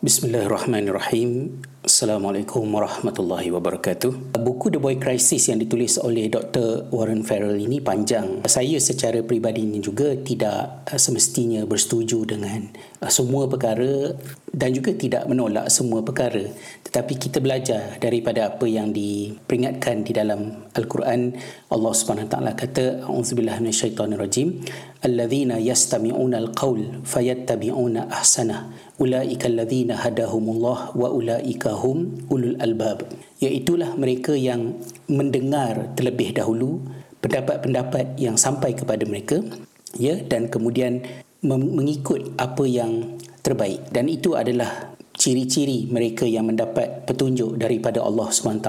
Bismillahirrahmanirrahim. Assalamualaikum warahmatullahi wabarakatuh. Buku The Boy Crisis yang ditulis oleh Dr. Warren Farrell ini panjang. Saya secara peribadi juga tidak uh, semestinya bersetuju dengan uh, semua perkara dan juga tidak menolak semua perkara. Tetapi kita belajar daripada apa yang diperingatkan di dalam Al-Quran. Allah Taala kata, "A'udzubillahi minasyaitonirrajim. Alladzina yastami'una al-qaul fayattabi'una ahsanah." ulaika alladhina hadahumullah wa ulaika hum ulul albab iaitulah mereka yang mendengar terlebih dahulu pendapat-pendapat yang sampai kepada mereka ya dan kemudian mengikut apa yang terbaik. Dan itu adalah ciri-ciri mereka yang mendapat petunjuk daripada Allah SWT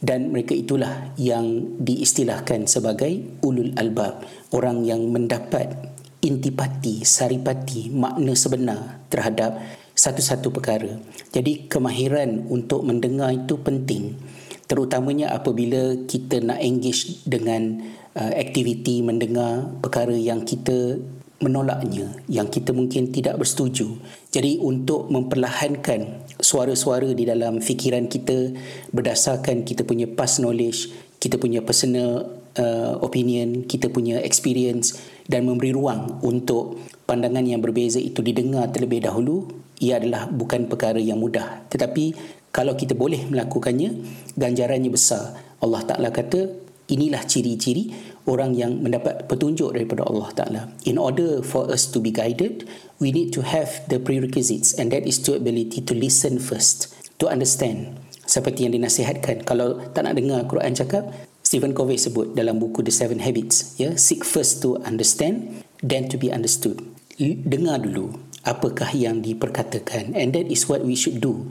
dan mereka itulah yang diistilahkan sebagai ulul albab orang yang mendapat intipati, saripati, makna sebenar terhadap satu-satu perkara. Jadi kemahiran untuk mendengar itu penting. Terutamanya apabila kita nak engage dengan uh, aktiviti mendengar perkara yang kita menolaknya, yang kita mungkin tidak bersetuju. Jadi untuk memperlahankan suara-suara di dalam fikiran kita berdasarkan kita punya past knowledge, kita punya personal uh, opinion, kita punya experience dan memberi ruang untuk pandangan yang berbeza itu didengar terlebih dahulu ia adalah bukan perkara yang mudah. Tetapi kalau kita boleh melakukannya ganjarannya besar. Allah Taala kata inilah ciri-ciri orang yang mendapat petunjuk daripada Allah Taala in order for us to be guided we need to have the prerequisites and that is to ability to listen first to understand seperti yang dinasihatkan kalau tak nak dengar Quran cakap Stephen Covey sebut dalam buku The Seven Habits, ya, seek first to understand, then to be understood. Dengar dulu apakah yang diperkatakan and that is what we should do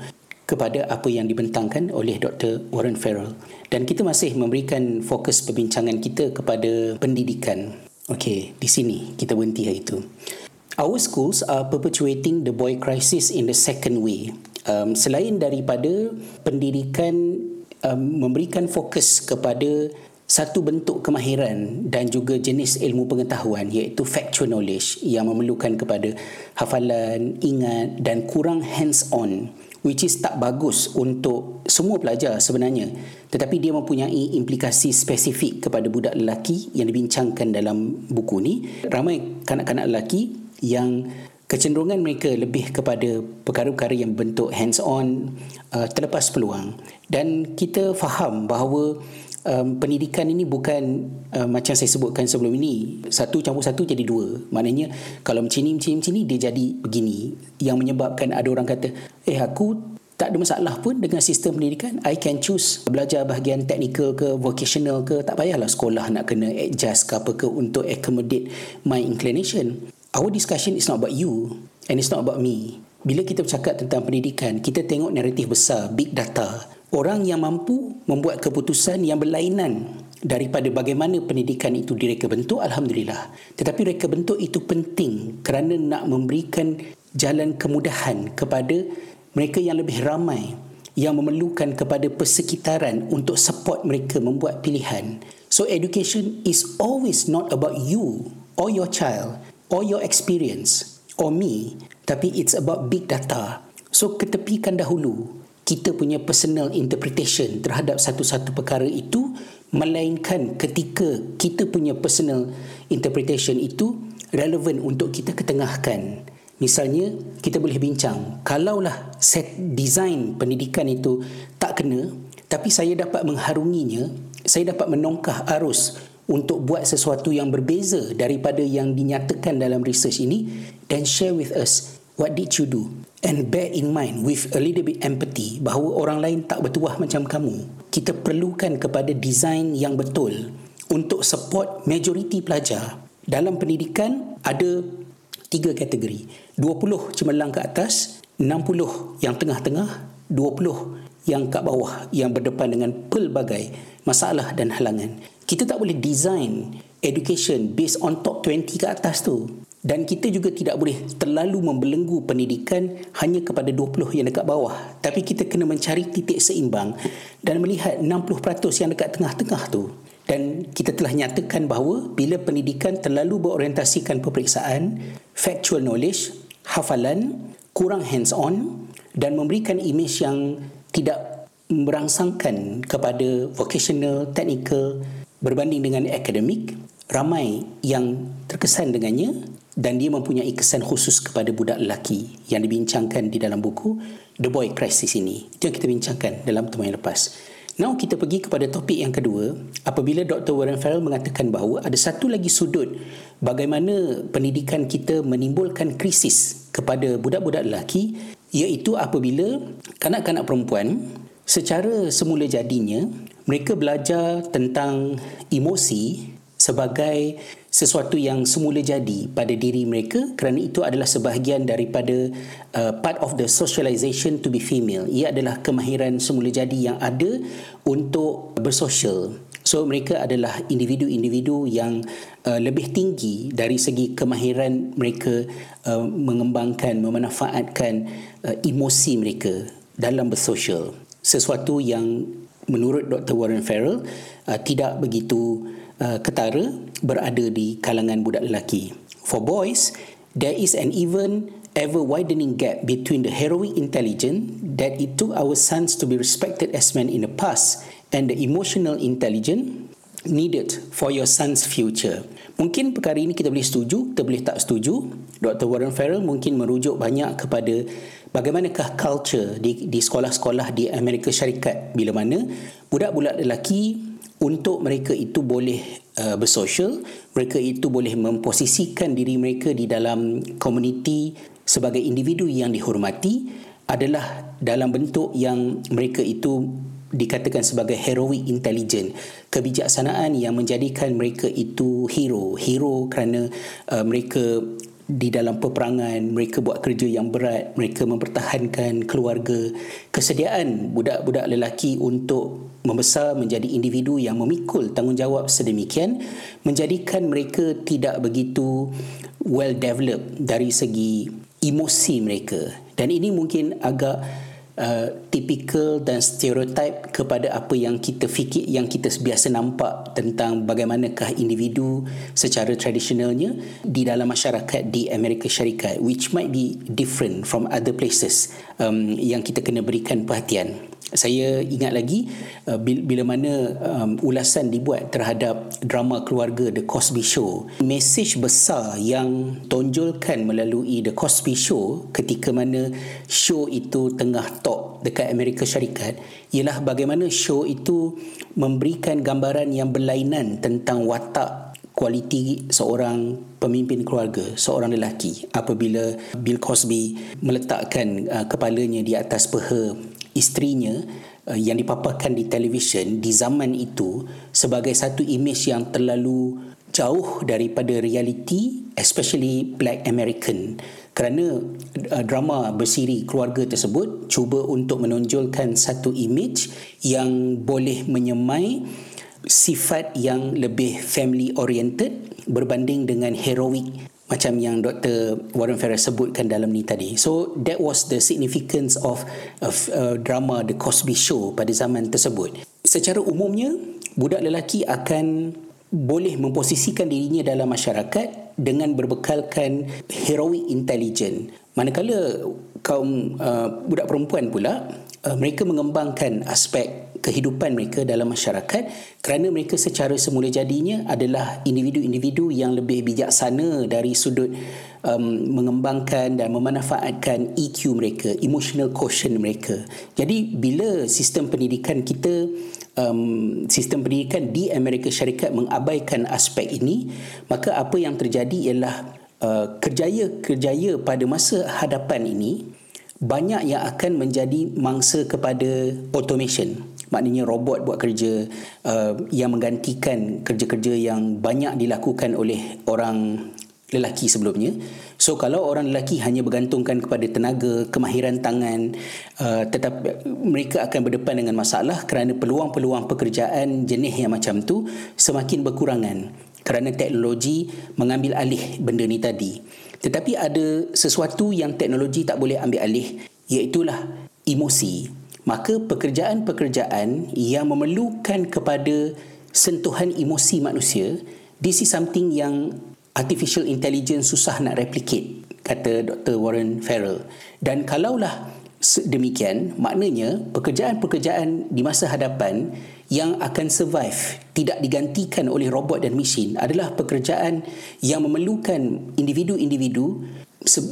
kepada apa yang dibentangkan oleh Dr. Warren Farrell. Dan kita masih memberikan fokus perbincangan kita kepada pendidikan. Okey, di sini kita berhenti hari itu. Our schools are perpetuating the boy crisis in the second way. Um, selain daripada pendidikan um, memberikan fokus kepada satu bentuk kemahiran dan juga jenis ilmu pengetahuan iaitu factual knowledge yang memerlukan kepada hafalan, ingat dan kurang hands on which is tak bagus untuk semua pelajar sebenarnya. Tetapi dia mempunyai implikasi spesifik kepada budak lelaki yang dibincangkan dalam buku ni. Ramai kanak-kanak lelaki yang kecenderungan mereka lebih kepada perkara-perkara yang bentuk hands on uh, terlepas peluang. Dan kita faham bahawa um, pendidikan ini bukan uh, macam saya sebutkan sebelum ini satu campur satu jadi dua maknanya kalau macam ni macam ni, macam ni dia jadi begini yang menyebabkan ada orang kata eh aku tak ada masalah pun dengan sistem pendidikan I can choose belajar bahagian technical ke vocational ke tak payahlah sekolah nak kena adjust ke apa ke untuk accommodate my inclination our discussion is not about you and it's not about me. Bila kita bercakap tentang pendidikan, kita tengok naratif besar, big data. Orang yang mampu membuat keputusan yang berlainan daripada bagaimana pendidikan itu direka bentuk, Alhamdulillah. Tetapi reka bentuk itu penting kerana nak memberikan jalan kemudahan kepada mereka yang lebih ramai yang memerlukan kepada persekitaran untuk support mereka membuat pilihan. So education is always not about you or your child or your experience or me tapi it's about big data so ketepikan dahulu kita punya personal interpretation terhadap satu-satu perkara itu melainkan ketika kita punya personal interpretation itu relevan untuk kita ketengahkan. Misalnya kita boleh bincang kalaulah set design pendidikan itu tak kena tapi saya dapat mengharunginya saya dapat menongkah arus untuk buat sesuatu yang berbeza daripada yang dinyatakan dalam research ini dan share with us what did you do and bear in mind with a little bit empathy bahawa orang lain tak bertuah macam kamu kita perlukan kepada design yang betul untuk support majoriti pelajar. Dalam pendidikan ada tiga kategori. 20 cemerlang ke atas 60 yang tengah-tengah 20 yang kat bawah yang berdepan dengan pelbagai masalah dan halangan. Kita tak boleh design education based on top 20 ke atas tu dan kita juga tidak boleh terlalu membelenggu pendidikan hanya kepada 20 yang dekat bawah. Tapi kita kena mencari titik seimbang dan melihat 60% yang dekat tengah-tengah tu. Dan kita telah nyatakan bahawa bila pendidikan terlalu berorientasikan peperiksaan factual knowledge hafalan kurang hands on dan memberikan imej yang tidak merangsangkan kepada vocational, technical berbanding dengan akademik, ramai yang terkesan dengannya dan dia mempunyai kesan khusus kepada budak lelaki yang dibincangkan di dalam buku The Boy Crisis ini. Itu yang kita bincangkan dalam pertemuan yang lepas. Now kita pergi kepada topik yang kedua apabila Dr. Warren Farrell mengatakan bahawa ada satu lagi sudut bagaimana pendidikan kita menimbulkan krisis kepada budak-budak lelaki iaitu apabila kanak-kanak perempuan secara semula jadinya mereka belajar tentang emosi sebagai sesuatu yang semula jadi pada diri mereka kerana itu adalah sebahagian daripada uh, part of the socialization to be female. Ia adalah kemahiran semula jadi yang ada untuk bersosial. So mereka adalah individu-individu yang uh, lebih tinggi dari segi kemahiran mereka uh, mengembangkan, memanfaatkan uh, emosi mereka dalam bersosial. Sesuatu yang menurut Dr. Warren Farrell uh, tidak begitu Uh, ketara berada di kalangan budak lelaki. For boys, there is an even ever widening gap between the heroic intelligence that it took our sons to be respected as men in the past and the emotional intelligence needed for your son's future. Mungkin perkara ini kita boleh setuju, kita boleh tak setuju. Dr. Warren Farrell mungkin merujuk banyak kepada bagaimanakah culture di, di sekolah-sekolah di Amerika Syarikat bila mana budak-budak lelaki untuk mereka itu boleh uh, bersosial, mereka itu boleh memposisikan diri mereka di dalam komuniti sebagai individu yang dihormati adalah dalam bentuk yang mereka itu dikatakan sebagai heroic intelligence kebijaksanaan yang menjadikan mereka itu hero. Hero kerana uh, mereka di dalam peperangan mereka buat kerja yang berat mereka mempertahankan keluarga kesediaan budak-budak lelaki untuk membesar menjadi individu yang memikul tanggungjawab sedemikian menjadikan mereka tidak begitu well developed dari segi emosi mereka. Dan ini mungkin agak uh, typical dan stereotype kepada apa yang kita fikir yang kita biasa nampak tentang bagaimanakah individu secara tradisionalnya di dalam masyarakat di Amerika Syarikat which might be different from other places um, yang kita kena berikan perhatian saya ingat lagi uh, bila mana um, ulasan dibuat terhadap drama keluarga The Cosby Show mesej besar yang tonjolkan melalui The Cosby Show ketika mana show itu tengah top dekat Amerika Syarikat ialah bagaimana show itu memberikan gambaran yang berlainan tentang watak kualiti seorang pemimpin keluarga, seorang lelaki apabila Bill Cosby meletakkan uh, kepalanya di atas peha isterinya uh, yang dipaparkan di televisyen di zaman itu sebagai satu imej yang terlalu jauh daripada realiti especially black american. Kerana uh, drama bersiri keluarga tersebut cuba untuk menonjolkan satu imej yang boleh menyemai sifat yang lebih family oriented berbanding dengan heroic macam yang Dr. Warren Farrell sebutkan dalam ni tadi. So that was the significance of of uh, drama The Cosby Show pada zaman tersebut. Secara umumnya budak lelaki akan boleh memposisikan dirinya dalam masyarakat dengan berbekalkan heroic intelligence. Manakala kaum uh, budak perempuan pula uh, mereka mengembangkan aspek kehidupan mereka dalam masyarakat kerana mereka secara semula jadinya adalah individu-individu yang lebih bijaksana dari sudut um, mengembangkan dan memanfaatkan EQ mereka, emotional quotient mereka. Jadi bila sistem pendidikan kita um, sistem pendidikan di Amerika Syarikat mengabaikan aspek ini, maka apa yang terjadi ialah uh, kerjaya-kerjaya pada masa hadapan ini banyak yang akan menjadi mangsa kepada automation maknanya robot buat kerja uh, yang menggantikan kerja-kerja yang banyak dilakukan oleh orang lelaki sebelumnya so kalau orang lelaki hanya bergantungkan kepada tenaga kemahiran tangan uh, tetapi mereka akan berdepan dengan masalah kerana peluang-peluang pekerjaan jenis yang macam tu semakin berkurangan kerana teknologi mengambil alih benda ni tadi tetapi ada sesuatu yang teknologi tak boleh ambil alih iaitulah emosi. Maka pekerjaan-pekerjaan yang memerlukan kepada sentuhan emosi manusia, this is something yang artificial intelligence susah nak replicate, kata Dr. Warren Farrell. Dan kalaulah demikian maknanya pekerjaan-pekerjaan di masa hadapan yang akan survive tidak digantikan oleh robot dan mesin adalah pekerjaan yang memerlukan individu-individu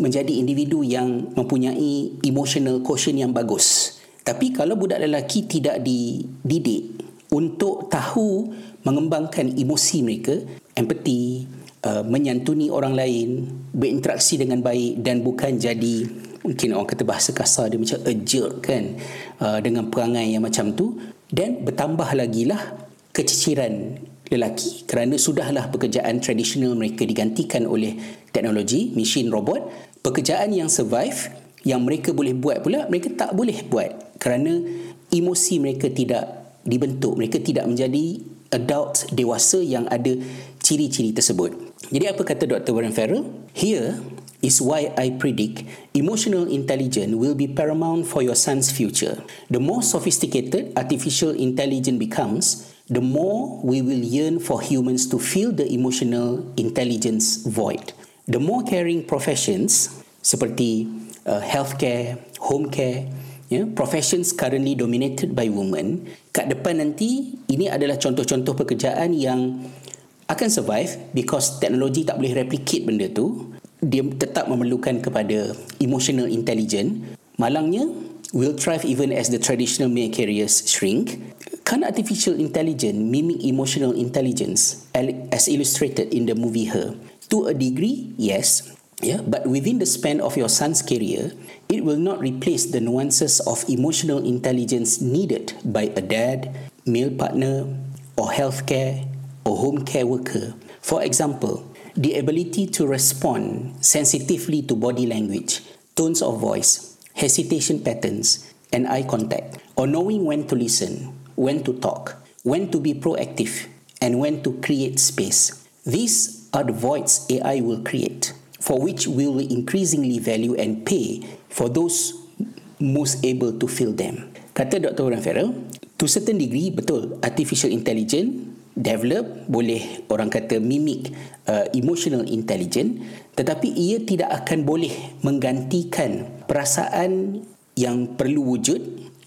menjadi individu yang mempunyai emotional quotient yang bagus. Tapi kalau budak lelaki tidak dididik untuk tahu mengembangkan emosi mereka, empathy, uh, menyantuni orang lain, berinteraksi dengan baik dan bukan jadi mungkin orang kata bahasa kasar dia macam a jerk kan uh, dengan perangai yang macam tu dan bertambah lagi lah keciciran lelaki kerana sudahlah pekerjaan tradisional mereka digantikan oleh teknologi, mesin, robot. Pekerjaan yang survive yang mereka boleh buat pula mereka tak boleh buat kerana emosi mereka tidak dibentuk mereka tidak menjadi adult dewasa yang ada ciri-ciri tersebut jadi apa kata Dr. Warren Farrell here is why I predict emotional intelligence will be paramount for your son's future. The more sophisticated artificial intelligence becomes, the more we will yearn for humans to fill the emotional intelligence void. The more caring professions seperti uh, healthcare, home care, yeah, professions currently dominated by women, kat depan nanti ini adalah contoh-contoh pekerjaan yang akan survive because teknologi tak boleh replicate benda tu. Dia tetap memerlukan kepada emotional intelligence. Malangnya will thrive even as the traditional male carriers shrink. Can artificial intelligence mimic emotional intelligence as illustrated in the movie her? To a degree yes yeah but within the span of your son's career it will not replace the nuances of emotional intelligence needed by a dad male partner or healthcare or home care worker for example the ability to respond sensitively to body language, tones of voice, hesitation patterns, and eye contact, or knowing when to listen, when to talk, when to be proactive, and when to create space. These are the voids AI will create, for which we will increasingly value and pay for those most able to fill them. Kata Dr. Warren Farrell, to certain degree, betul, artificial intelligence develop boleh orang kata mimik uh, emotional intelligence tetapi ia tidak akan boleh menggantikan perasaan yang perlu wujud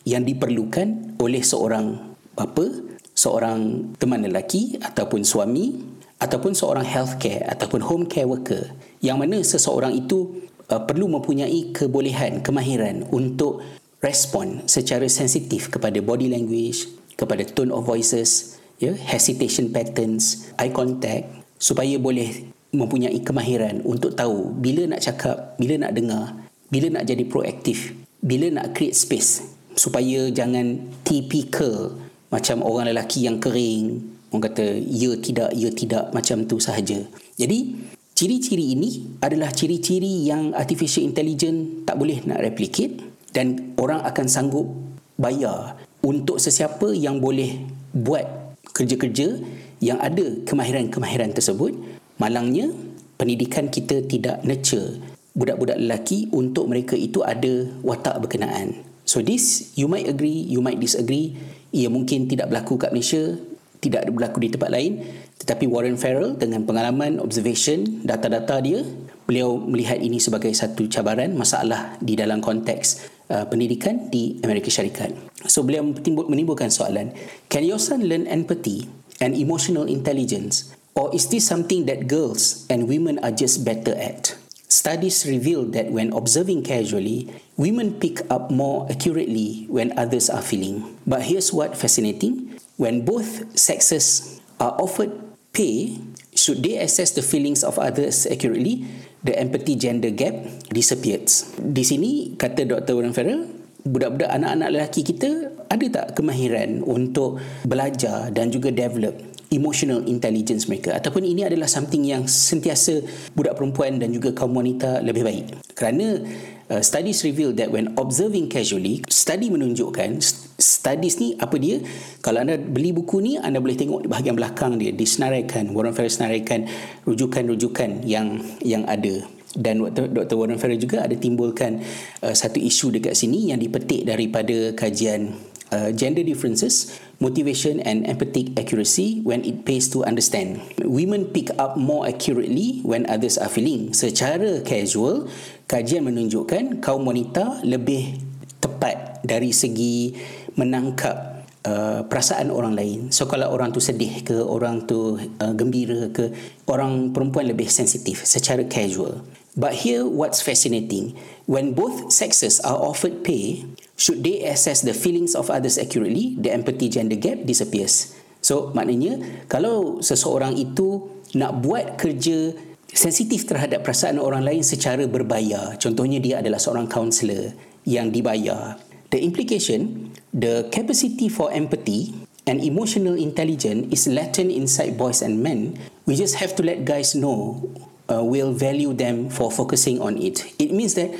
yang diperlukan oleh seorang bapa seorang teman lelaki ataupun suami ataupun seorang healthcare ataupun home care worker yang mana seseorang itu uh, perlu mempunyai kebolehan kemahiran untuk respon secara sensitif kepada body language kepada tone of voices ya hesitation patterns eye contact supaya boleh mempunyai kemahiran untuk tahu bila nak cakap bila nak dengar bila nak jadi proaktif bila nak create space supaya jangan typical macam orang lelaki yang kering. Orang kata ya tidak ya tidak macam tu sahaja. Jadi ciri-ciri ini adalah ciri-ciri yang artificial intelligence tak boleh nak replicate dan orang akan sanggup bayar untuk sesiapa yang boleh buat kerja-kerja yang ada kemahiran-kemahiran tersebut. Malangnya pendidikan kita tidak nurture budak-budak lelaki untuk mereka itu ada watak berkenaan. So this you might agree you might disagree. Ia mungkin tidak berlaku kat Malaysia tidak berlaku di tempat lain tetapi Warren Farrell dengan pengalaman observation data-data dia beliau melihat ini sebagai satu cabaran masalah di dalam konteks uh, pendidikan di Amerika Syarikat So beliau menimbulkan soalan, can your son learn empathy and emotional intelligence or is this something that girls and women are just better at? Studies reveal that when observing casually, women pick up more accurately when others are feeling. But here's what fascinating, when both sexes are offered pay, should they assess the feelings of others accurately, the empathy gender gap disappears. Di sini kata Dr. Warren Farrell, budak-budak anak-anak lelaki kita ada tak kemahiran untuk belajar dan juga develop emotional intelligence mereka. Ataupun ini adalah something yang sentiasa budak perempuan dan juga kaum wanita lebih baik. Kerana uh, studies reveal that when observing casually study menunjukkan studies ni apa dia? Kalau anda beli buku ni anda boleh tengok di bahagian belakang dia disenaraikan Warren Farrell senaraikan rujukan-rujukan yang yang ada. Dan Dr. Warren Farrell juga ada timbulkan uh, satu isu dekat sini yang dipetik daripada kajian uh, gender differences, motivation and empathic accuracy when it pays to understand. Women pick up more accurately when others are feeling. Secara casual, kajian menunjukkan kaum wanita lebih tepat dari segi menangkap Uh, perasaan orang lain. So kalau orang tu sedih ke, orang tu uh, gembira ke, orang perempuan lebih sensitif secara casual. But here what's fascinating, when both sexes are offered pay, should they assess the feelings of others accurately, the empathy gender gap disappears. So maknanya kalau seseorang itu nak buat kerja sensitif terhadap perasaan orang lain secara berbayar, contohnya dia adalah seorang kaunselor yang dibayar, The implication, the capacity for empathy and emotional intelligence is latent inside boys and men. We just have to let guys know uh, we'll value them for focusing on it. It means that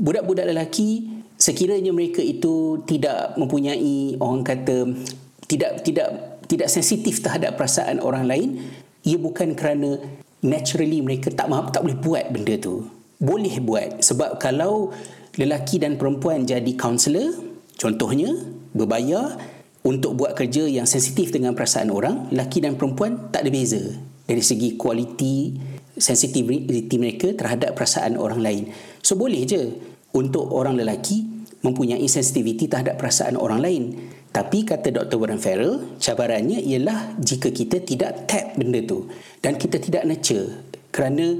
budak-budak lelaki sekiranya mereka itu tidak mempunyai orang kata tidak tidak tidak sensitif terhadap perasaan orang lain, ia bukan kerana naturally mereka tak mahu tak boleh buat benda tu. Boleh buat sebab kalau lelaki dan perempuan jadi kaunselor contohnya berbayar untuk buat kerja yang sensitif dengan perasaan orang lelaki dan perempuan tak ada beza dari segi kualiti sensitivity mereka terhadap perasaan orang lain so boleh je untuk orang lelaki mempunyai sensitivity terhadap perasaan orang lain tapi kata Dr. Warren Farrell cabarannya ialah jika kita tidak tap benda tu dan kita tidak nurture kerana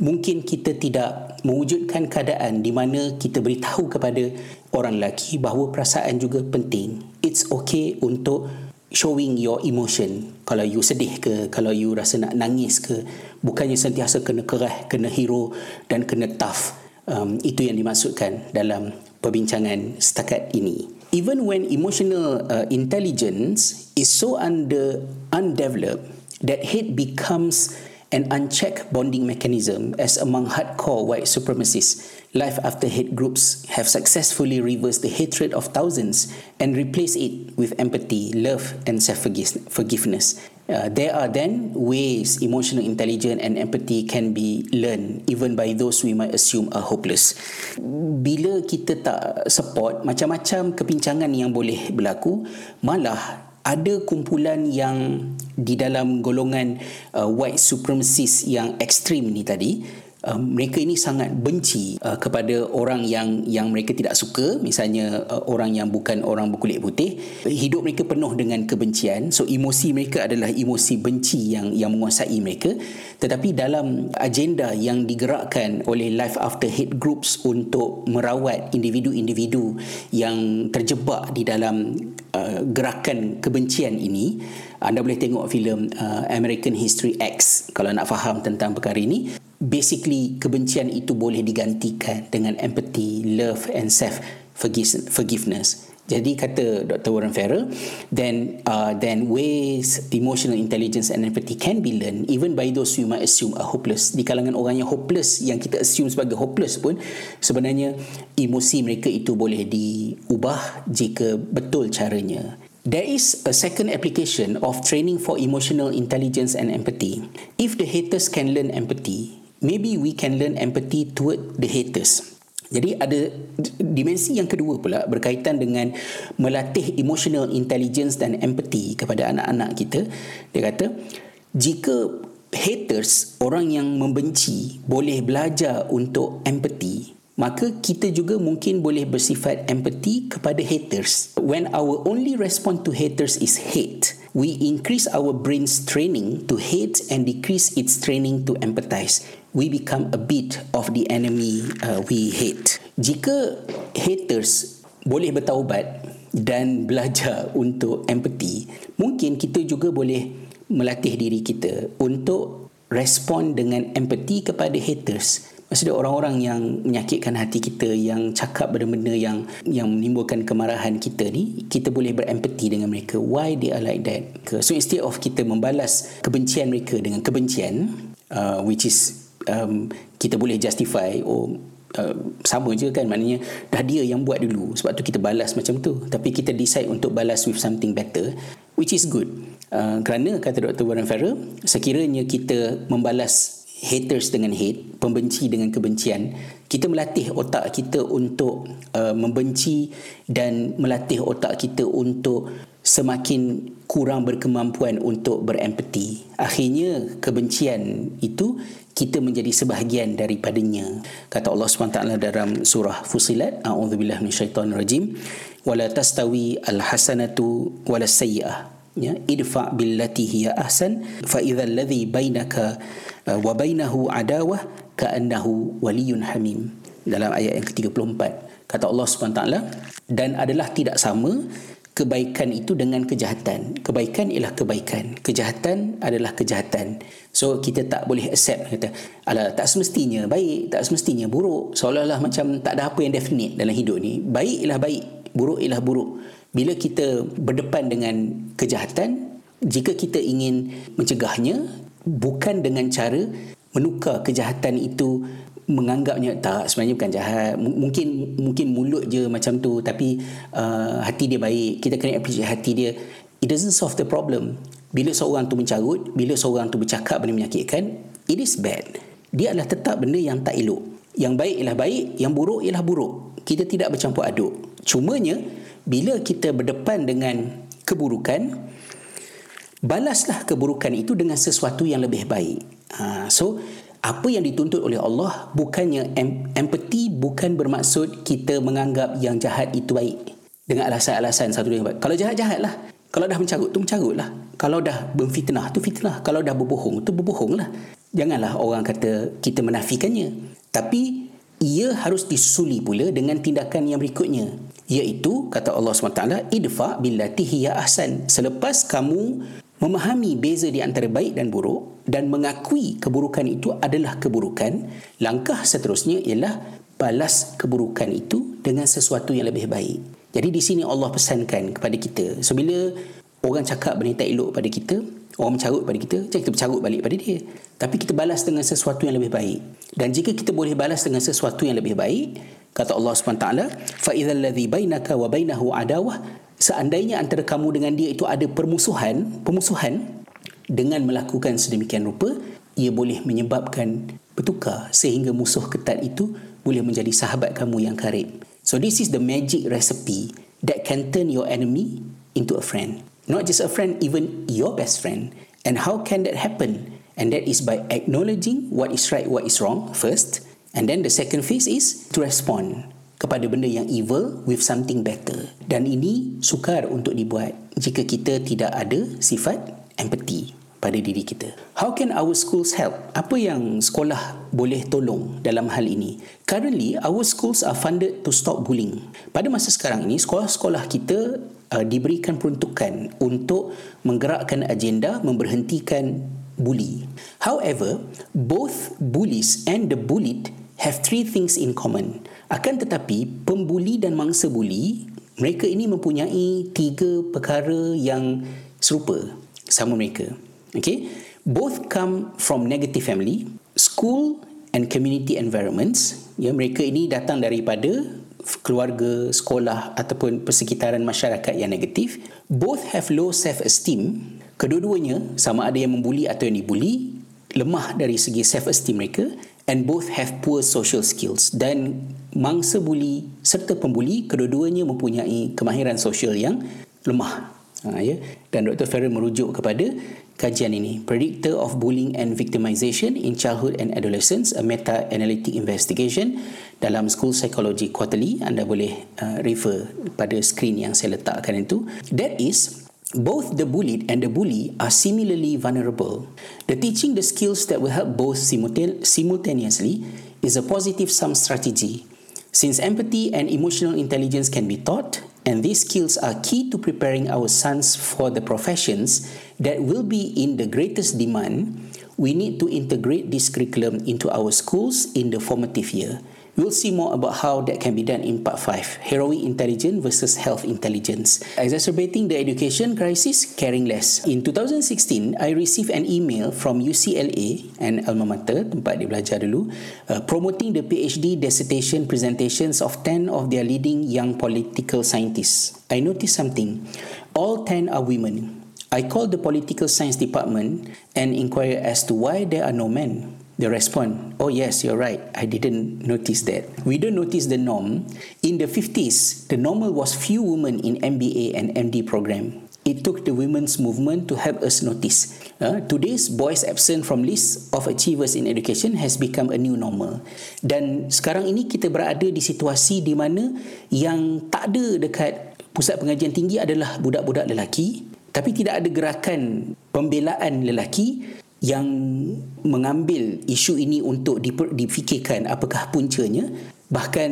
mungkin kita tidak mewujudkan keadaan di mana kita beritahu kepada orang lelaki bahawa perasaan juga penting. It's okay untuk showing your emotion. Kalau you sedih ke, kalau you rasa nak nangis ke, bukannya sentiasa kena kerah, kena hero dan kena tough. Um, itu yang dimaksudkan dalam perbincangan setakat ini. Even when emotional uh, intelligence is so under undeveloped that hate becomes an unchecked bonding mechanism as among hardcore white supremacists. Life after hate groups have successfully reversed the hatred of thousands and replaced it with empathy, love, and self forgiveness. Uh, there are then ways emotional intelligence and empathy can be learned even by those we might assume are hopeless. Bila kita tak support macam-macam kepincangan yang boleh berlaku, malah ada kumpulan yang di dalam golongan uh, white supremacist yang ekstrim ni tadi uh, mereka ini sangat benci uh, kepada orang yang yang mereka tidak suka misalnya uh, orang yang bukan orang berkulit putih. Hidup mereka penuh dengan kebencian. So emosi mereka adalah emosi benci yang yang menguasai mereka. Tetapi dalam agenda yang digerakkan oleh life after hate groups untuk merawat individu-individu yang terjebak di dalam uh, gerakan kebencian ini anda boleh tengok filem uh, American History X kalau nak faham tentang perkara ini basically kebencian itu boleh digantikan dengan empathy, love and self forgiveness. Jadi kata Dr. Warren Farrell, then uh, then ways emotional intelligence and empathy can be learned even by those you might assume are hopeless. Di kalangan orang yang hopeless yang kita assume sebagai hopeless pun sebenarnya emosi mereka itu boleh diubah jika betul caranya. There is a second application of training for emotional intelligence and empathy. If the haters can learn empathy, maybe we can learn empathy toward the haters. Jadi ada dimensi yang kedua pula berkaitan dengan melatih emotional intelligence dan empathy kepada anak-anak kita. Dia kata, jika haters, orang yang membenci, boleh belajar untuk empathy, maka kita juga mungkin boleh bersifat empathy kepada haters. When our only response to haters is hate, we increase our brain's training to hate and decrease its training to empathize we become a bit of the enemy uh, we hate. Jika haters boleh bertaubat dan belajar untuk empathy, mungkin kita juga boleh melatih diri kita untuk respon dengan empathy kepada haters. Maksudnya orang-orang yang menyakitkan hati kita, yang cakap benda-benda yang yang menimbulkan kemarahan kita ni, kita boleh berempati dengan mereka. Why they are like that? So instead of kita membalas kebencian mereka dengan kebencian, uh, which is um, kita boleh justify oh uh, sama je kan? Maknanya dah dia yang buat dulu. Sebab tu kita balas macam tu. Tapi kita decide untuk balas with something better which is good. Uh, kerana kata Dr. Warren Farrell sekiranya kita membalas haters dengan hate pembenci dengan kebencian kita melatih otak kita untuk uh, membenci dan melatih otak kita untuk semakin kurang berkemampuan untuk berempati. Akhirnya kebencian itu kita menjadi sebahagian daripadanya. Kata Allah SWT dalam surah Fusilat, A'udzubillah minasyaitonirrajim, wala tastawi al-hasanatu wala sayyi'ah. Ya, idfa billati hiya ahsan fa idza alladhi bainaka uh, wa bainahu adawah ka'annahu waliyyun hamim. Dalam ayat yang ke-34 kata Allah SWT dan adalah tidak sama kebaikan itu dengan kejahatan. Kebaikan ialah kebaikan. Kejahatan adalah kejahatan. So kita tak boleh accept kata, ala tak semestinya baik, tak semestinya buruk. Seolah-olah macam tak ada apa yang definite dalam hidup ni. Baik ialah baik, buruk ialah buruk. Bila kita berdepan dengan kejahatan, jika kita ingin mencegahnya bukan dengan cara menukar kejahatan itu menganggapnya tak sebenarnya bukan jahat. Mungkin mungkin mulut je macam tu tapi uh, hati dia baik. Kita kena appreciate hati dia. It doesn't solve the problem. Bila seorang tu mencarut bila seorang tu bercakap benda menyakitkan it is bad. Dia adalah tetap benda yang tak elok. Yang baik ialah baik yang buruk ialah buruk. Kita tidak bercampur aduk. Cumanya bila kita berdepan dengan keburukan balaslah keburukan itu dengan sesuatu yang lebih baik. Ha, so apa yang dituntut oleh Allah bukannya empathy bukan bermaksud kita menganggap yang jahat itu baik dengan alasan-alasan satu baik. Kalau jahat jahatlah. Kalau dah mencarut tu mencarutlah. Kalau dah berfitnah tu fitnah. Kalau dah berbohong tu berbohonglah. Janganlah orang kata kita menafikannya. Tapi ia harus disusuli pula dengan tindakan yang berikutnya iaitu kata Allah SWT idfa billati hiya ahsan selepas kamu memahami beza di antara baik dan buruk dan mengakui keburukan itu adalah keburukan, langkah seterusnya ialah balas keburukan itu dengan sesuatu yang lebih baik. Jadi di sini Allah pesankan kepada kita. So bila orang cakap benda tak elok pada kita, orang mencarut pada kita, jangan kita bercarut balik pada dia. Tapi kita balas dengan sesuatu yang lebih baik. Dan jika kita boleh balas dengan sesuatu yang lebih baik, kata Allah SWT, فَإِذَا الَّذِي بَيْنَكَ وَبَيْنَهُ عَدَوَةً seandainya antara kamu dengan dia itu ada permusuhan, pemusuhan dengan melakukan sedemikian rupa, ia boleh menyebabkan bertukar sehingga musuh ketat itu boleh menjadi sahabat kamu yang karib. So this is the magic recipe that can turn your enemy into a friend. Not just a friend, even your best friend. And how can that happen? And that is by acknowledging what is right, what is wrong first. And then the second phase is to respond kepada benda yang evil with something better. Dan ini sukar untuk dibuat jika kita tidak ada sifat empathy pada diri kita. How can our schools help? Apa yang sekolah boleh tolong dalam hal ini? Currently, our schools are funded to stop bullying. Pada masa sekarang ini, sekolah-sekolah kita uh, diberikan peruntukan untuk menggerakkan agenda memberhentikan bully. However, both bullies and the bullied have three things in common. Akan tetapi, pembuli dan mangsa buli, mereka ini mempunyai tiga perkara yang serupa sama mereka. Okay? Both come from negative family, school and community environments. Ya, mereka ini datang daripada keluarga, sekolah ataupun persekitaran masyarakat yang negatif. Both have low self-esteem. Kedua-duanya, sama ada yang membuli atau yang dibuli, lemah dari segi self-esteem mereka and both have poor social skills dan mangsa buli serta pembuli kedua-duanya mempunyai kemahiran sosial yang lemah ha, ya? dan Dr. Ferrer merujuk kepada kajian ini Predictor of Bullying and Victimization in Childhood and Adolescence a Meta-Analytic Investigation dalam School Psychology Quarterly anda boleh uh, refer pada screen yang saya letakkan itu that is Both the bullied and the bully are similarly vulnerable. The teaching the skills that will help both simultaneously is a positive sum strategy. Since empathy and emotional intelligence can be taught, and these skills are key to preparing our sons for the professions that will be in the greatest demand, we need to integrate this curriculum into our schools in the formative year. We'll see more about how that can be done in part 5 Heroic Intelligence versus Health Intelligence. Exacerbating the education crisis, caring less. In 2016, I received an email from UCLA, an alma mater, tempat dia belajar dulu, uh, promoting the PhD dissertation presentations of 10 of their leading young political scientists. I noticed something. All 10 are women. I called the political science department and inquired as to why there are no men. They respond, Oh, yes, you're right. I didn't notice that. We don't notice the norm. In the 50s, the normal was few women in MBA and MD program. it took the women's movement to help us notice. Uh, today's boys absent from list of achievers in education has become a new normal. Dan sekarang ini kita berada di situasi di mana yang tak ada dekat pusat pengajian tinggi adalah budak-budak lelaki tapi tidak ada gerakan pembelaan lelaki yang mengambil isu ini untuk difikirkan apakah puncanya. Bahkan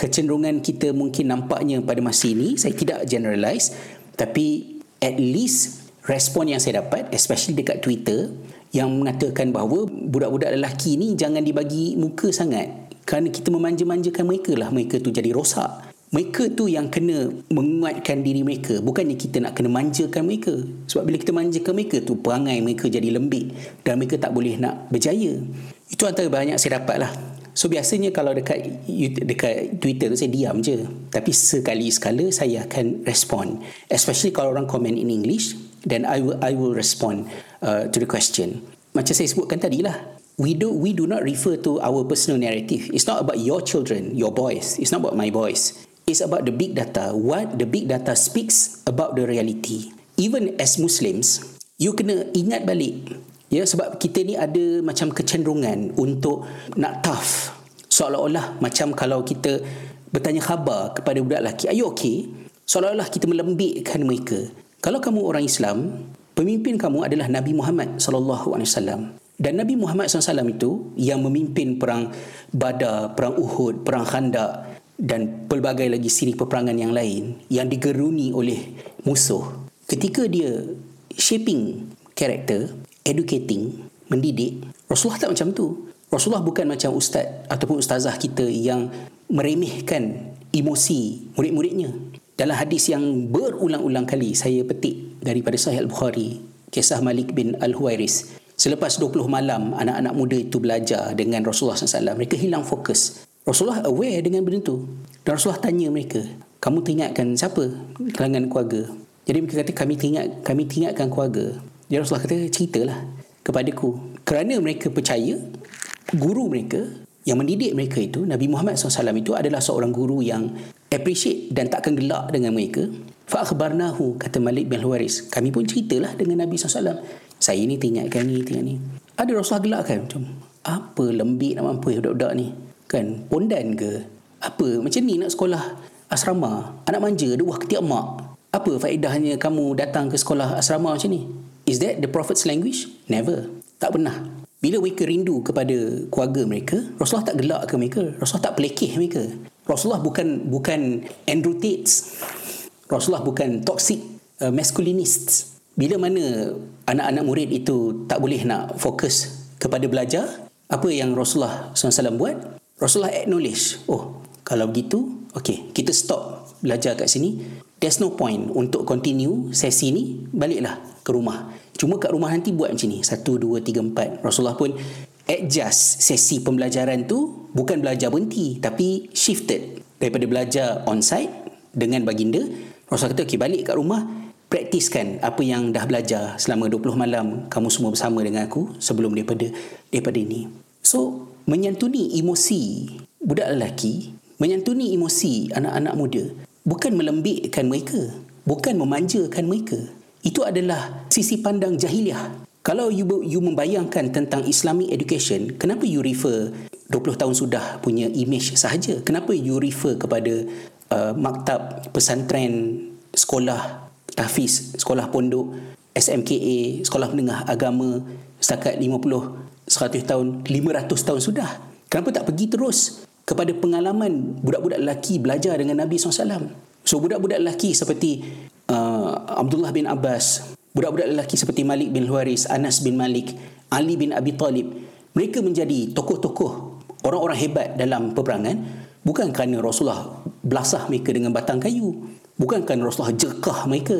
kecenderungan kita mungkin nampaknya pada masa ini saya tidak generalize tapi at least respon yang saya dapat especially dekat Twitter yang mengatakan bahawa budak-budak lelaki ni jangan dibagi muka sangat. Kerana kita memanja-manjakan mereka lah mereka tu jadi rosak mereka tu yang kena menguatkan diri mereka bukannya kita nak kena manjakan mereka sebab bila kita manjakan mereka tu perangai mereka jadi lembik dan mereka tak boleh nak berjaya itu antara banyak saya dapat lah So biasanya kalau dekat dekat Twitter tu saya diam je. Tapi sekali sekala saya akan respond. Especially kalau orang komen in English then I will I will respond uh, to the question. Macam saya sebutkan tadi lah. We do we do not refer to our personal narrative. It's not about your children, your boys. It's not about my boys. It's about the big data. What the big data speaks about the reality. Even as Muslims, you kena ingat balik Ya sebab kita ni ada macam kecenderungan untuk nak tough. Seolah-olah macam kalau kita bertanya khabar kepada budak lelaki, "Are you okay?" Seolah-olah kita melembikkan mereka. Kalau kamu orang Islam, pemimpin kamu adalah Nabi Muhammad wasallam. Dan Nabi Muhammad SAW itu yang memimpin perang Badar, perang Uhud, perang Khandaq dan pelbagai lagi siri peperangan yang lain yang digeruni oleh musuh. Ketika dia shaping karakter, educating, mendidik, Rasulullah tak macam tu. Rasulullah bukan macam ustaz ataupun ustazah kita yang meremehkan emosi murid-muridnya. Dalam hadis yang berulang-ulang kali saya petik daripada Sahih Al-Bukhari, kisah Malik bin Al-Huwairis. Selepas 20 malam anak-anak muda itu belajar dengan Rasulullah SAW, mereka hilang fokus. Rasulullah aware dengan benda itu. Dan Rasulullah tanya mereka, kamu teringatkan siapa? Kalangan keluarga. Jadi mereka kata, kami teringat, kami teringatkan keluarga. Ya Rasulullah kata ceritalah kepadaku kerana mereka percaya guru mereka yang mendidik mereka itu Nabi Muhammad SAW itu adalah seorang guru yang appreciate dan takkan gelak dengan mereka fa akhbarnahu kata Malik bin Huwaris kami pun ceritalah dengan Nabi SAW saya ni teringatkan ni teringat ni ada Rasulullah gelak kan macam apa lembik nak mampu budak-budak ni kan pondan ke apa macam ni nak sekolah asrama anak manja dua ketiak mak apa faedahnya kamu datang ke sekolah asrama macam ni Is that the prophet's language? Never. Tak pernah. Bila mereka rindu kepada keluarga mereka, Rasulullah tak gelak ke mereka. Rasulullah tak pelekeh mereka. Rasulullah bukan bukan Andrew Tates. Rasulullah bukan toxic uh, masculinist. Bila mana anak-anak murid itu tak boleh nak fokus kepada belajar, apa yang Rasulullah SAW buat? Rasulullah acknowledge, oh kalau begitu, okay, kita stop belajar kat sini. There's no point untuk continue sesi ni, baliklah ke rumah. Cuma kat rumah nanti buat macam ni. Satu, dua, tiga, empat. Rasulullah pun adjust sesi pembelajaran tu bukan belajar berhenti tapi shifted daripada belajar on-site dengan baginda. Rasulullah kata, okay, balik kat rumah, praktiskan apa yang dah belajar selama 20 malam kamu semua bersama dengan aku sebelum daripada daripada ini. So, menyantuni emosi budak lelaki, menyantuni emosi anak-anak muda bukan melembikkan mereka, bukan memanjakan mereka. Itu adalah sisi pandang jahiliah. Kalau you you membayangkan tentang Islamic education, kenapa you refer 20 tahun sudah punya image sahaja? Kenapa you refer kepada uh, maktab pesantren, sekolah tahfiz, sekolah pondok, SMKA, sekolah menengah agama setakat 50 100 tahun, 500 tahun sudah. Kenapa tak pergi terus kepada pengalaman budak-budak lelaki belajar dengan Nabi SAW. So budak-budak lelaki seperti uh, Abdullah bin Abbas, budak-budak lelaki seperti Malik bin Huwaris, Anas bin Malik, Ali bin Abi Talib, mereka menjadi tokoh-tokoh orang-orang hebat dalam peperangan bukan kerana Rasulullah belasah mereka dengan batang kayu, bukan kerana Rasulullah jekah mereka,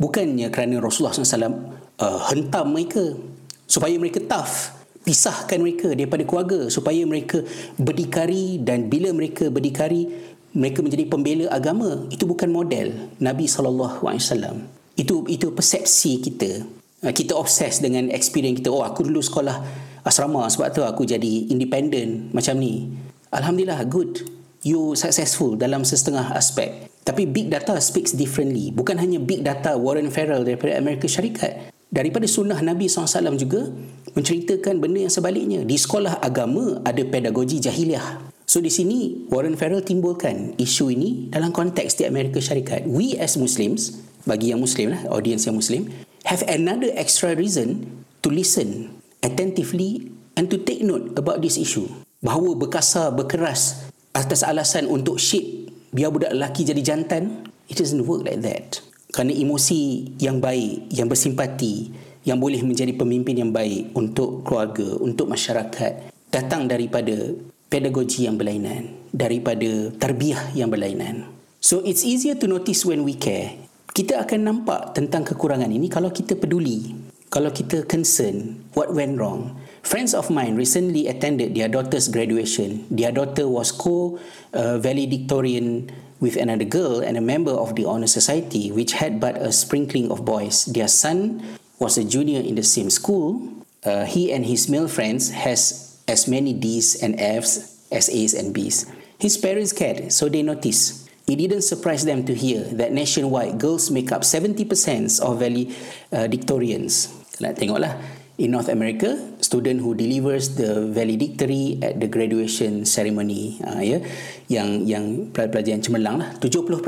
bukannya kerana Rasulullah SAW uh, hentam mereka supaya mereka tough pisahkan mereka daripada keluarga supaya mereka berdikari dan bila mereka berdikari mereka menjadi pembela agama itu bukan model Nabi sallallahu alaihi wasallam. Itu itu persepsi kita. Ah, kita obses dengan experience kita oh aku dulu sekolah asrama sebab tu aku jadi independent. Macam ni. Alhamdulillah good. You successful dalam setengah aspek. Tapi big data speaks differently. Bukan hanya big data Warren Farrell daripada Amerika Syarikat. Daripada sunnah Nabi SAW juga menceritakan benda yang sebaliknya. Di sekolah agama ada pedagogi jahiliah. So di sini Warren Farrell timbulkan isu ini dalam konteks di Amerika Syarikat. We as Muslims, bagi yang Muslim lah, audience yang Muslim, have another extra reason to listen attentively and to take note about this issue. Bahawa berkasar, berkeras atas alasan untuk shape biar budak lelaki jadi jantan it doesn't work like that kerana emosi yang baik yang bersimpati yang boleh menjadi pemimpin yang baik untuk keluarga untuk masyarakat datang daripada pedagogi yang berlainan daripada tarbiyah yang berlainan. So it's easier to notice when we care. Kita akan nampak tentang kekurangan ini kalau kita peduli kalau kita concern what went wrong. Friends of mine recently attended their daughter's graduation. Their daughter was co-valedictorian with another girl and a member of the honor society, which had but a sprinkling of boys. Their son was a junior in the same school. Uh, he and his male friends has as many D's and F's as A's and B's. His parents cared, so they noticed. It didn't surprise them to hear that nationwide girls make up 70% of valedictorians. Nak tengoklah in North America, student who delivers the valedictory at the graduation ceremony, uh, ya, yang yang pelajar yang cemerlang lah, 70%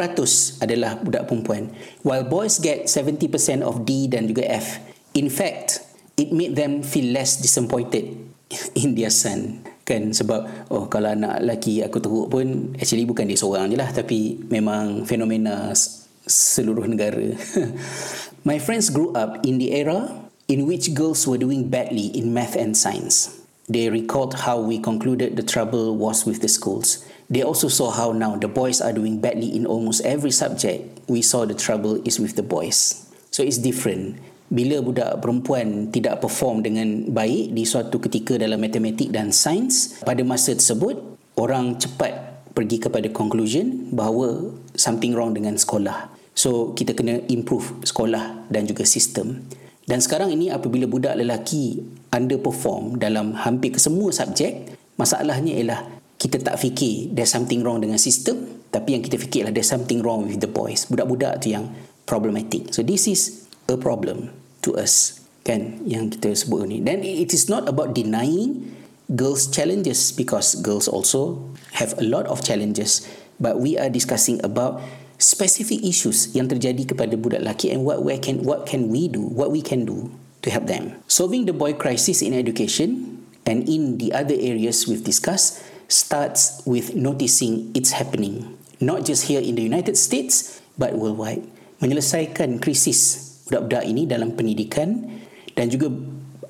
adalah budak perempuan. While boys get 70% of D dan juga F. In fact, it made them feel less disappointed in their son kan sebab oh kalau anak lelaki aku teruk pun actually bukan dia seorang je lah tapi memang fenomena seluruh negara my friends grew up in the era in which girls were doing badly in math and science. They recalled how we concluded the trouble was with the schools. They also saw how now the boys are doing badly in almost every subject. We saw the trouble is with the boys. So it's different. Bila budak perempuan tidak perform dengan baik di suatu ketika dalam matematik dan sains, pada masa tersebut, orang cepat pergi kepada conclusion bahawa something wrong dengan sekolah. So kita kena improve sekolah dan juga sistem. Dan sekarang ini apabila budak lelaki underperform dalam hampir kesemua subjek, masalahnya ialah kita tak fikir there's something wrong dengan sistem, tapi yang kita fikir ialah there's something wrong with the boys. Budak-budak tu yang problematic. So this is a problem to us kan yang kita sebut ni. Then it is not about denying girls challenges because girls also have a lot of challenges but we are discussing about specific issues yang terjadi kepada budak lelaki and what we can what can we do what we can do to help them solving the boy crisis in education and in the other areas we've discussed starts with noticing it's happening not just here in the United States but worldwide menyelesaikan krisis budak-budak ini dalam pendidikan dan juga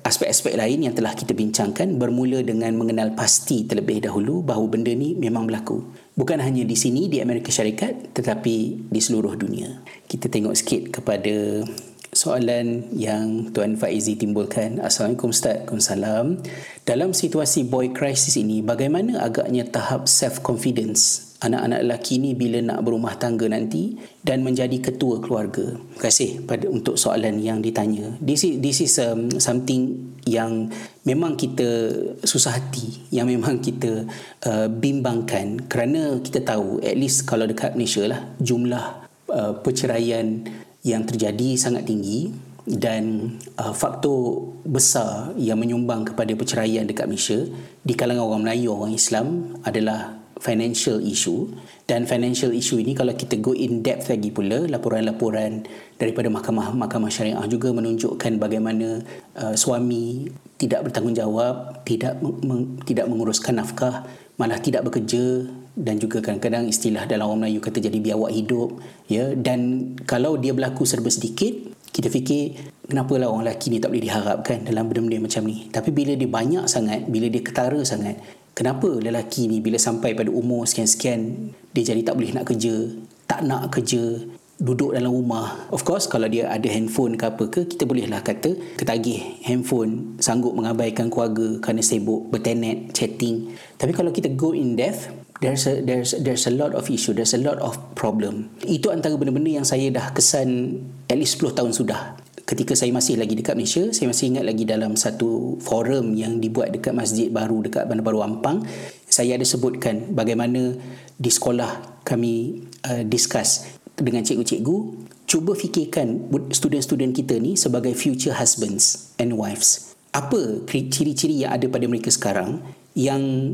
aspek-aspek lain yang telah kita bincangkan bermula dengan mengenal pasti terlebih dahulu bahawa benda ni memang berlaku. Bukan hanya di sini di Amerika Syarikat tetapi di seluruh dunia. Kita tengok sikit kepada soalan yang Tuan Faizi timbulkan. Assalamualaikum Ustaz. Waalaikumsalam. Dalam situasi boy crisis ini, bagaimana agaknya tahap self-confidence anak-anak lelaki ni bila nak berumah tangga nanti dan menjadi ketua keluarga. Terima kasih pada untuk soalan yang ditanya. This is this is um, something yang memang kita susah hati, yang memang kita uh, bimbangkan kerana kita tahu at least kalau dekat Malaysia lah jumlah uh, perceraian yang terjadi sangat tinggi dan uh, faktor besar yang menyumbang kepada perceraian dekat Malaysia di kalangan orang Melayu orang Islam adalah financial issue. Dan financial issue ini kalau kita go in depth lagi pula laporan-laporan daripada mahkamah-mahkamah syariah juga menunjukkan bagaimana uh, suami tidak bertanggungjawab tidak meng, tidak menguruskan nafkah malah tidak bekerja dan juga kadang-kadang istilah dalam orang Melayu kata jadi biawak hidup ya. Dan kalau dia berlaku serba sedikit kita fikir kenapa lah orang lelaki ni tak boleh diharapkan dalam benda-benda macam ni? Tapi bila dia banyak sangat bila dia ketara sangat Kenapa lelaki ni bila sampai pada umur sekian-sekian dia jadi tak boleh nak kerja, tak nak kerja, duduk dalam rumah. Of course kalau dia ada handphone ke apa ke, kita bolehlah kata ketagih handphone, sanggup mengabaikan keluarga kerana sibuk bertenet, chatting. Tapi kalau kita go in depth, there's a there's there's a lot of issue, there's a lot of problem. Itu antara benda-benda yang saya dah kesan at least 10 tahun sudah ketika saya masih lagi dekat Malaysia, saya masih ingat lagi dalam satu forum yang dibuat dekat masjid baru dekat Bandar Baru Ampang, saya ada sebutkan bagaimana di sekolah kami uh, discuss dengan cikgu-cikgu cuba fikirkan student-student kita ni sebagai future husbands and wives. Apa ciri-ciri yang ada pada mereka sekarang yang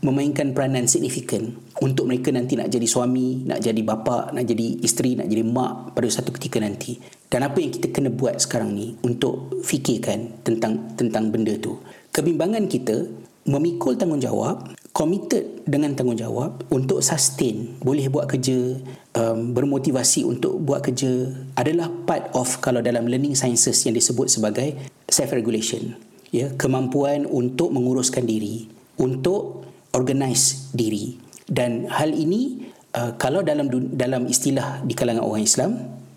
memainkan peranan signifikan untuk mereka nanti nak jadi suami, nak jadi bapa, nak jadi isteri, nak jadi mak pada satu ketika nanti. Dan apa yang kita kena buat sekarang ni untuk fikirkan tentang tentang benda tu. Kebimbangan kita memikul tanggungjawab, committed dengan tanggungjawab untuk sustain, boleh buat kerja, um, bermotivasi untuk buat kerja adalah part of kalau dalam learning sciences yang disebut sebagai self regulation. Ya, kemampuan untuk menguruskan diri, untuk organize diri. Dan hal ini uh, kalau dalam dalam istilah di kalangan orang Islam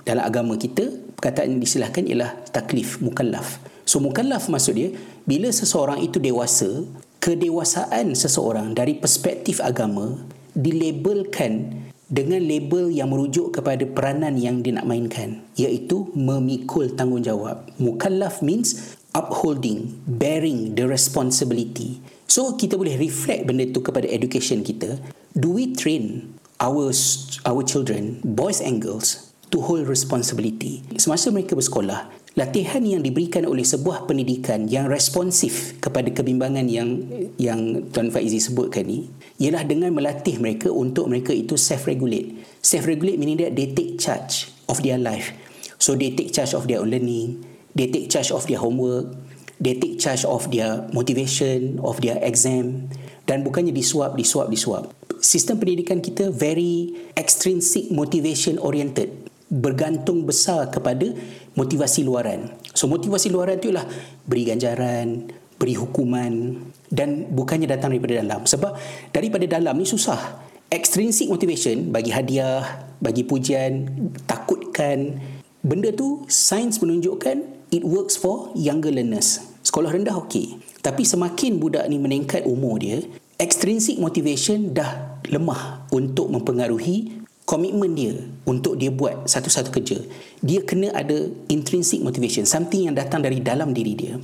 dalam agama kita perkataan yang disilahkan ialah taklif mukallaf. So mukallaf maksud dia bila seseorang itu dewasa kedewasaan seseorang dari perspektif agama dilabelkan dengan label yang merujuk kepada peranan yang dia nak mainkan iaitu memikul tanggungjawab. Mukallaf means upholding bearing the responsibility So kita boleh reflect benda tu kepada education kita. Do we train our our children, boys and girls, to hold responsibility? Semasa mereka bersekolah, latihan yang diberikan oleh sebuah pendidikan yang responsif kepada kebimbangan yang yang Tuan Faizi sebutkan ni ialah dengan melatih mereka untuk mereka itu self-regulate. Self-regulate meaning that they take charge of their life. So they take charge of their own learning, they take charge of their homework, they take charge of their motivation of their exam dan bukannya disuap disuap disuap. Sistem pendidikan kita very extrinsic motivation oriented. Bergantung besar kepada motivasi luaran. So motivasi luaran tu ialah beri ganjaran beri hukuman dan bukannya datang daripada dalam. Sebab daripada dalam ni susah. Extrinsic motivation bagi hadiah bagi pujian takutkan. Benda tu sains menunjukkan it works for younger learners. Sekolah rendah okey. Tapi semakin budak ni meningkat umur dia, extrinsic motivation dah lemah untuk mempengaruhi komitmen dia untuk dia buat satu-satu kerja. Dia kena ada intrinsic motivation, something yang datang dari dalam diri dia.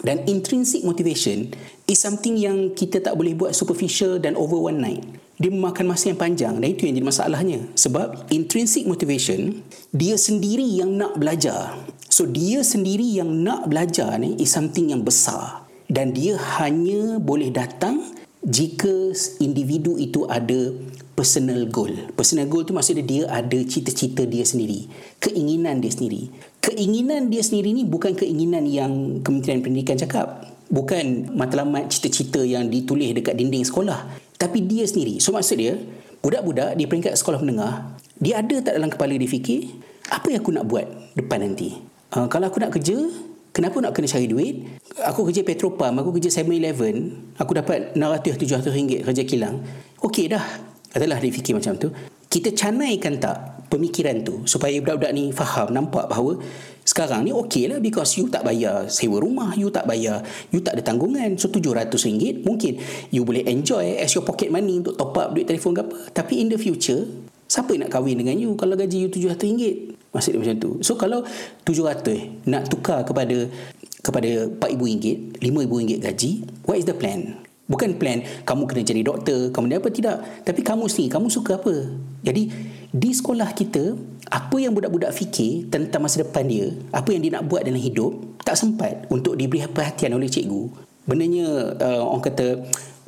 Dan intrinsic motivation is something yang kita tak boleh buat superficial dan over one night. Dia memakan masa yang panjang dan itu yang jadi masalahnya. Sebab intrinsic motivation, dia sendiri yang nak belajar. So dia sendiri yang nak belajar ni is something yang besar dan dia hanya boleh datang jika individu itu ada personal goal. Personal goal tu maksudnya dia ada cita-cita dia sendiri, keinginan dia sendiri. Keinginan dia sendiri ni bukan keinginan yang Kementerian Pendidikan cakap. Bukan matlamat cita-cita yang ditulis dekat dinding sekolah. Tapi dia sendiri. So maksud dia, budak-budak di peringkat sekolah menengah, dia ada tak dalam kepala dia fikir, apa yang aku nak buat depan nanti? uh, kalau aku nak kerja kenapa nak kena cari duit aku kerja Petropam aku kerja 7-Eleven aku dapat 600-700 ringgit kerja kilang okey dah adalah dia fikir macam tu kita canaikan tak pemikiran tu supaya budak-budak ni faham nampak bahawa sekarang ni okey lah because you tak bayar sewa rumah you tak bayar you tak ada tanggungan so 700 ringgit mungkin you boleh enjoy as your pocket money untuk top up duit telefon ke apa tapi in the future siapa nak kahwin dengan you kalau gaji you 700 ringgit Maksud dia macam tu. So kalau 700 nak tukar kepada kepada 4000 ringgit, 5000 ringgit gaji, what is the plan? Bukan plan kamu kena jadi doktor, kamu ni apa tidak. Tapi kamu sendiri, kamu suka apa? Jadi di sekolah kita, apa yang budak-budak fikir tentang masa depan dia, apa yang dia nak buat dalam hidup, tak sempat untuk diberi perhatian oleh cikgu. Benarnya uh, orang kata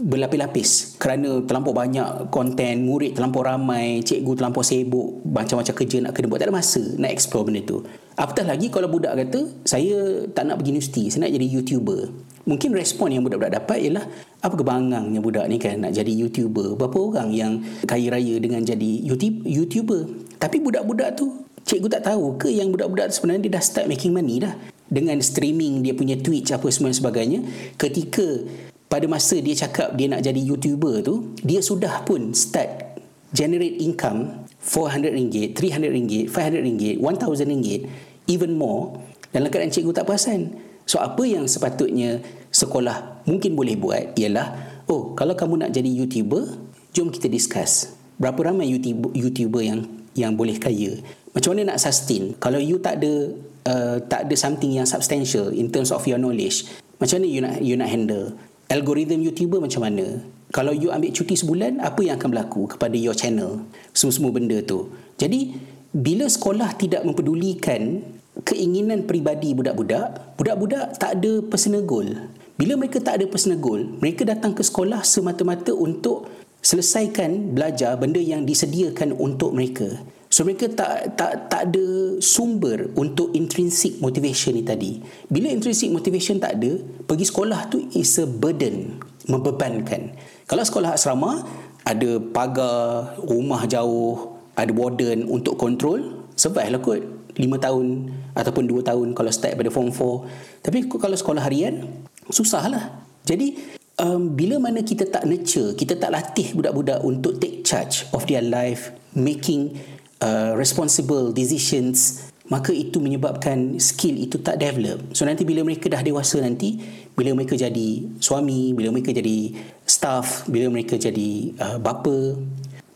berlapis-lapis kerana terlampau banyak konten murid terlampau ramai cikgu terlampau sibuk macam-macam kerja nak kena buat tak ada masa nak explore benda tu apatah lagi kalau budak kata saya tak nak pergi universiti saya nak jadi youtuber mungkin respon yang budak-budak dapat ialah apa kebangangnya budak ni kan nak jadi youtuber? Berapa orang yang kaya raya dengan jadi YouTube youtuber? Tapi budak-budak tu cikgu tak tahu ke yang budak-budak sebenarnya dia dah start making money dah? Dengan streaming dia punya Twitch apa semua dan sebagainya ketika pada masa dia cakap dia nak jadi YouTuber tu, dia sudah pun start generate income RM400, RM300, RM500, RM1,000, even more dalam keadaan cikgu tak perasan. So apa yang sepatutnya sekolah mungkin boleh buat ialah, oh kalau kamu nak jadi YouTuber, jom kita discuss. Berapa ramai YouTuber, YouTuber yang yang boleh kaya? Macam mana nak sustain? Kalau you tak ada uh, tak ada something yang substantial in terms of your knowledge, macam mana you nak you nak handle? algoritma YouTuber macam mana Kalau you ambil cuti sebulan, apa yang akan berlaku kepada your channel? Semua-semua benda tu. Jadi, bila sekolah tidak mempedulikan keinginan peribadi budak-budak, budak-budak tak ada personal goal. Bila mereka tak ada personal goal, mereka datang ke sekolah semata-mata untuk selesaikan belajar benda yang disediakan untuk mereka. So mereka tak tak tak ada sumber untuk intrinsic motivation ni tadi. Bila intrinsic motivation tak ada, pergi sekolah tu is a burden, membebankan. Kalau sekolah asrama ada pagar, rumah jauh, ada warden untuk kontrol, survive lah kot 5 tahun ataupun 2 tahun kalau start pada form 4. Tapi kalau sekolah harian, susah lah. Jadi um, bila mana kita tak nurture, kita tak latih budak-budak untuk take charge of their life, making Uh, responsible decisions maka itu menyebabkan skill itu tak develop so nanti bila mereka dah dewasa nanti bila mereka jadi suami bila mereka jadi staff bila mereka jadi uh, bapa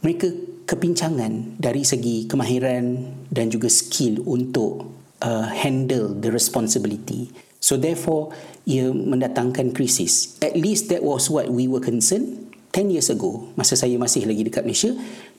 mereka kepincangan dari segi kemahiran dan juga skill untuk uh, handle the responsibility. So therefore ia mendatangkan krisis. At least that was what we were concerned 10 years ago. Masa saya masih lagi dekat Malaysia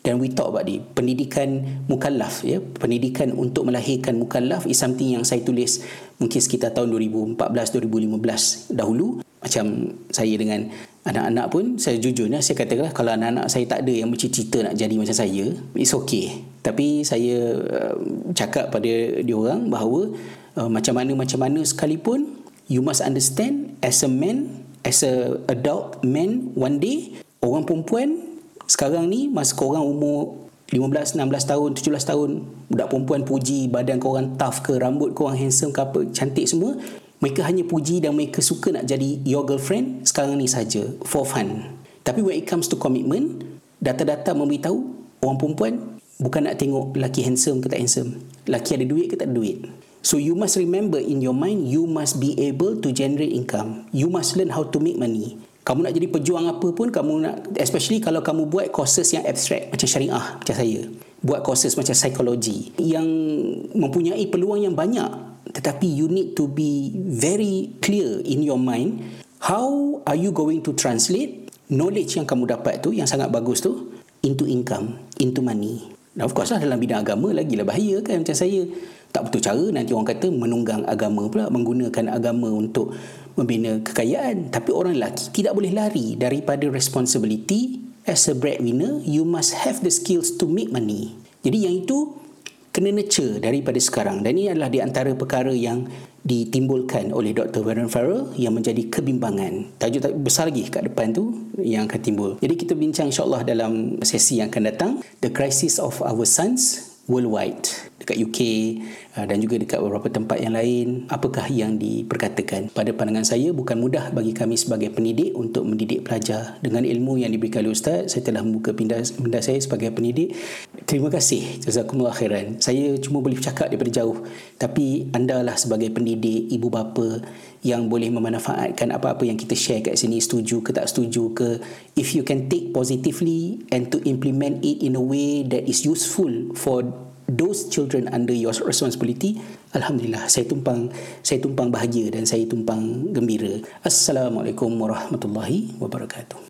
dan we talk about it pendidikan mukallaf ya. Pendidikan untuk melahirkan mukallaf is something yang saya tulis mungkin sekitar tahun 2014 2015 dahulu. Macam saya dengan anak-anak pun saya jujurnya saya katakan kalau anak-anak saya tak ada yang bercita-cita nak jadi macam saya it's okay. Tapi saya uh, cakap pada dia orang bahawa uh, macam mana macam mana sekalipun you must understand as a man as a adult man one day orang perempuan sekarang ni masa korang umur 15, 16 tahun, 17 tahun budak perempuan puji badan korang tough ke rambut korang handsome ke apa cantik semua mereka hanya puji dan mereka suka nak jadi your girlfriend sekarang ni saja for fun. Tapi when it comes to commitment data-data memberitahu orang perempuan bukan nak tengok lelaki handsome ke tak handsome. Lelaki ada duit ke tak ada duit. So you must remember in your mind you must be able to generate income. You must learn how to make money kamu nak jadi pejuang apa pun kamu nak especially kalau kamu buat courses yang abstract macam syariah macam saya. Buat courses macam psikologi yang mempunyai peluang yang banyak tetapi you need to be very clear in your mind how are you going to translate knowledge yang kamu dapat tu yang sangat bagus tu into income into money. Now, of course lah dalam bidang agama lagi lah bahaya kan macam saya. Tak betul cara nanti orang kata menunggang agama pula menggunakan agama untuk membina kekayaan tapi orang lelaki tidak boleh lari daripada responsibility as a breadwinner you must have the skills to make money jadi yang itu kena nurture daripada sekarang dan ini adalah di antara perkara yang ditimbulkan oleh Dr. Warren Farrell yang menjadi kebimbangan. Tajuk besar lagi kat depan tu yang akan timbul. Jadi kita bincang insyaAllah dalam sesi yang akan datang. The Crisis of Our Sons Worldwide dekat UK uh, dan juga dekat beberapa tempat yang lain apakah yang diperkatakan? Pada pandangan saya bukan mudah bagi kami sebagai pendidik untuk mendidik pelajar. Dengan ilmu yang diberikan oleh ustaz saya telah membuka pindah, saya sebagai pendidik. Terima kasih. Jazakumullah khairan. Saya cuma boleh bercakap daripada jauh. Tapi anda lah sebagai pendidik ibu bapa yang boleh memanfaatkan apa-apa yang kita share kat sini. Setuju ke tak setuju ke? If you can take positively and to implement it in a way that is useful for those children under your responsibility alhamdulillah saya tumpang saya tumpang bahagia dan saya tumpang gembira. Assalamualaikum warahmatullahi wabarakatuh